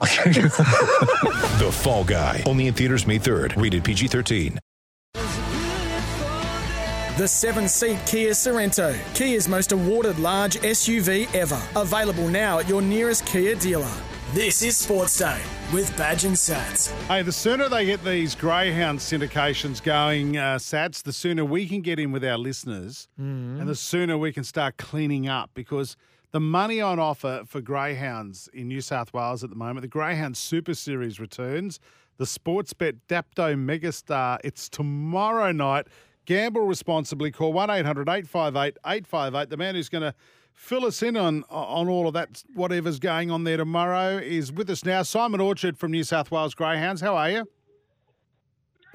The Fall Guy. Only in theaters May 3rd. Rated PG-13. The seven seat Kia Sorento, Kia's most awarded large SUV ever. Available now at your nearest Kia dealer. This is Sports Day with Badge and Sats. Hey, the sooner they get these greyhound syndications going, uh, Sats, the sooner we can get in with our listeners and the sooner we can start cleaning up because the money on offer for greyhounds in New South Wales at the moment, the Greyhound Super Series returns, the Sportsbet Dapto Megastar, it's tomorrow night. Gamble responsibly. Call 1 800 858 858. The man who's going to fill us in on on all of that, whatever's going on there tomorrow, is with us now. Simon Orchard from New South Wales Greyhounds. How are you?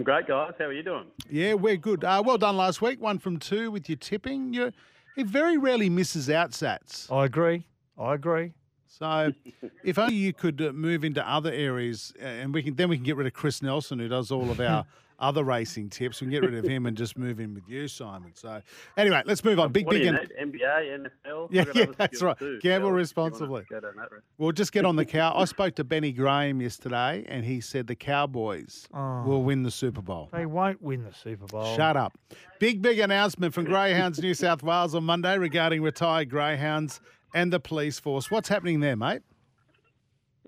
Great, guys. How are you doing? Yeah, we're good. Uh, well done last week. One from two with your tipping. You, he very rarely misses out, Sats. I agree. I agree. So, if only you could uh, move into other areas, uh, and we can then we can get rid of Chris Nelson, who does all of our other racing tips. We can get rid of him and just move in with you, Simon. So, anyway, let's move on. Big, what big, do and need? NBA, NFL? Yeah, yeah, that's right. too, Gamble so if you wanna responsibly. go down that we'll just get on the cow. I spoke to Benny Graham yesterday, and he said the Cowboys oh. will win the Super Bowl. They won't win the Super Bowl. Shut up. Big, big announcement from Greyhounds New South Wales on Monday regarding retired Greyhounds and the police force. What's happening there, mate?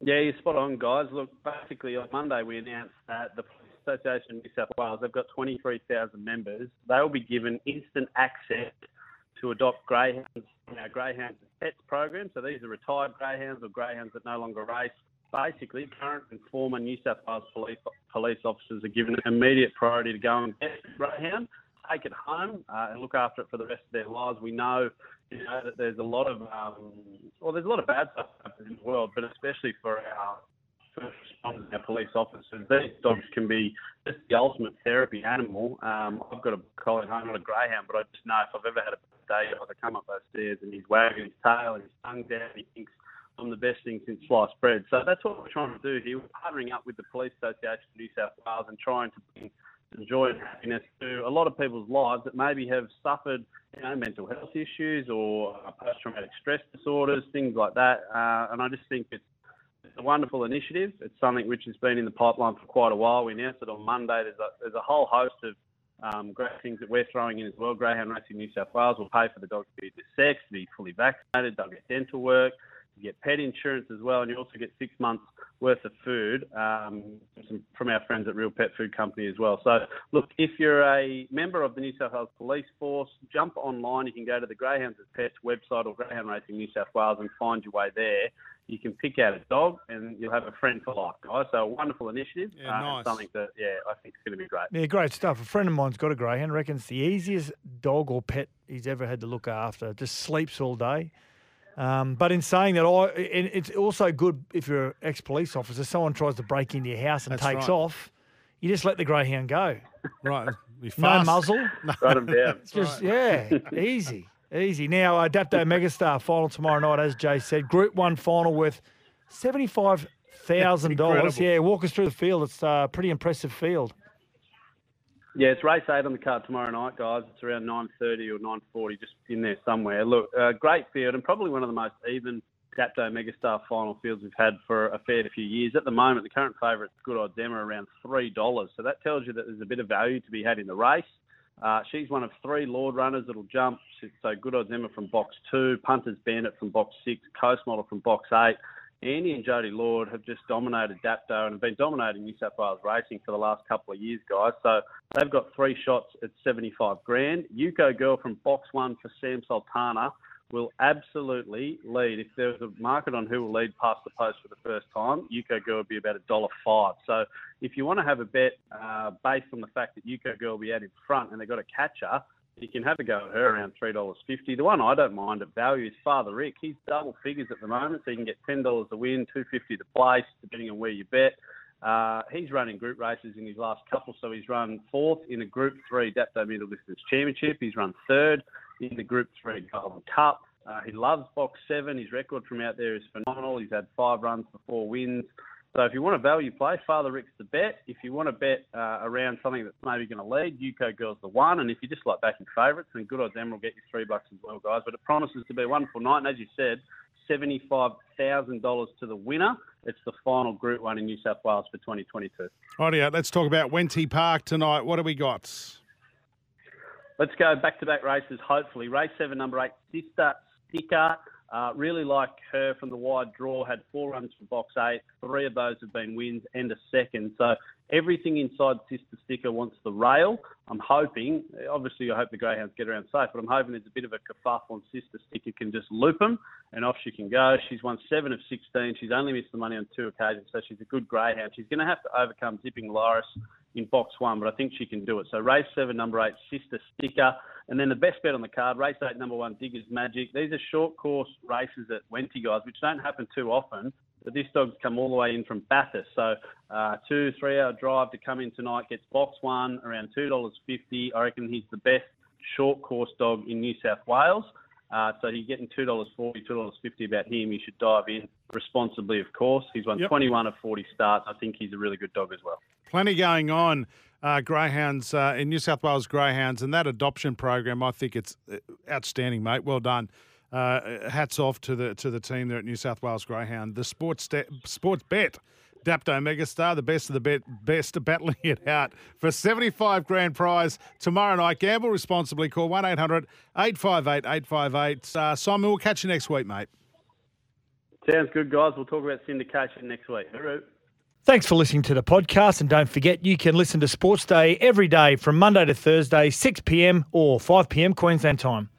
Yeah, you're spot on, guys. Look, basically on Monday we announced that the Police Association of New South Wales, they've got 23,000 members. They will be given instant access to adopt greyhounds in our Greyhounds Pets program. So these are retired greyhounds or greyhounds that no longer race. Basically, current and former New South Wales police, police officers are given immediate priority to go and get a greyhound, take it home, uh, and look after it for the rest of their lives. We know, you know that there's a lot of, um, well, there's a lot of bad stuff happening in the world, but especially for our first responders, our police officers, these dogs can be just the ultimate therapy animal. Um, I've got a collie home, not a greyhound, but I just know if I've ever had a day, I come up those stairs and he's wagging his tail and his tongue's out, he thinks I'm the best thing since sliced bread. So that's what we're trying to do here. We're partnering up with the Police Association of New South Wales and trying to bring joy and happiness to a lot of people's lives that maybe have suffered, you know, mental health issues or uh, post-traumatic stress disorders, things like that. Uh, and I just think it's it's a wonderful initiative. It's something which has been in the pipeline for quite a while. We announced it on Monday. There's a, there's a whole host of um, great things that we're throwing in as well. Greyhound Racing New South Wales will pay for the dog to be desexed, to be fully vaccinated, they'll get dental work, you get pet insurance as well, and you also get six months worth of food um, from our friends at Real Pet Food Company as well. So, look, if you're a member of the New South Wales Police Force, jump online. You can go to the Greyhounds and Pets website or Greyhound Racing New South Wales and find your way there. You can pick out a dog and you'll have a friend for life, guys. So, a wonderful initiative. Yeah, uh, nice. Something that, yeah, I think is going to be great. Yeah, great stuff. A friend of mine's got a greyhound. Reckons the easiest dog or pet he's ever had to look after. Just sleeps all day. Um, but in saying that, I and it's also good if you're an ex-police officer. Someone tries to break into your house and That's takes right. off. You just let the greyhound go. Right. Be No fast. muzzle. Write 'em down. Just yeah, easy, easy. Now Adapto Megastar final tomorrow night, as Jay said. Group one final worth seventy-five thousand dollars. Yeah, walk us through the field. It's a pretty impressive field. Yeah, it's race eight on the card tomorrow night, guys. It's around nine thirty or nine forty, just in there somewhere. Look, uh, great field and probably one of the most even Dapto Megastar final fields we've had for a fair few years. At the moment, the current favourite, Good Odds Emma, around three dollars. So that tells you that there's a bit of value to be had in the race. Uh, she's one of three Lord runners that'll jump. So Good Odds Emma from box two, Punters Bandit from box six, Coast Model from box eight. Andy and Jody Lord have just dominated Dapto and have been dominating New South Wales racing for the last couple of years, guys. So they've got three shots at 75 grand. Yuko Girl from box one for Sam Sultana will absolutely lead. If there was a market on who will lead past the post for the first time, Yuko Girl would be about a dollar five. So if you want to have a bet uh, based on the fact that Yuko Girl will be out in front and they've got a catcher, you can have a go at her around three dollars fifty. The one I don't mind at value is Father Rick. He's double figures at the moment, so you can get ten dollars a win, two fifty to place, depending on where you bet. Uh, he's running group races in his last couple, so he's run fourth in a Group 3 Dapto Middle Distance Championship. He's run third in the Group 3 Golden Cup. Uh, he loves box seven. His record from out there is phenomenal. He's had five runs for four wins. So if you want a value play, Father Rick's the bet. If you want to bet uh, around something that's maybe going to lead, Yuko Girl's the one. And if you just like backing favourites, then Good Odds Emerald will get you three bucks as well, guys. But it promises to be a wonderful night. And as you said, $75,000 to the winner. It's the final Group 1 in New South Wales for 2022. Rightio, let's talk about Wenty Park tonight. What do we got? Let's go back to back races, hopefully. Race 7, number 8, Sister Sticker. Uh, really like her from the wide draw. Had four runs for box eight. Three of those have been wins and a second. So everything inside Sister Sticker wants the rail. I'm hoping, obviously, I hope the greyhounds get around safe, but I'm hoping there's a bit of a kerfuffle and Sister Sticker can just loop them and off she can go. She's won seven of 16. She's only missed the money on two occasions, so she's a good greyhound. She's going to have to overcome Zipping Loris in box one, but I think she can do it. So race seven, number eight, Sister Sticker. And then the best bet on the card, race eight, number one, Diggers Magic. These are short course races at Wenty, guys, which don't happen too often. But this dog's come all the way in from Bathurst. So uh, two, three hour drive to come in tonight, gets box one around $2.50. I reckon he's the best short course dog in New South Wales. Uh, so you're getting $2.40, $2.50 about him. You should dive in responsibly, of course. He's won Yep. 21 of 40 starts. I think he's a really good dog as well. Plenty going on, uh, greyhounds uh, in New South Wales greyhounds, and that adoption program. I think it's uh, outstanding, mate. Well done. Uh, hats off to the to the team there at New South Wales Greyhound. The sports sta- sports bet. Dapto Megastar, the best of the bet, best battling it out for 75 grand prize tomorrow night. Gamble responsibly. Call 1 800 858 858. Uh, Simon, we'll catch you next week, mate. Sounds good, guys. We'll talk about syndication next week. Hooroo. Thanks for listening to the podcast. And don't forget, you can listen to Sports Day every day from Monday to Thursday, 6 p.m. or 5 p.m. Queensland time.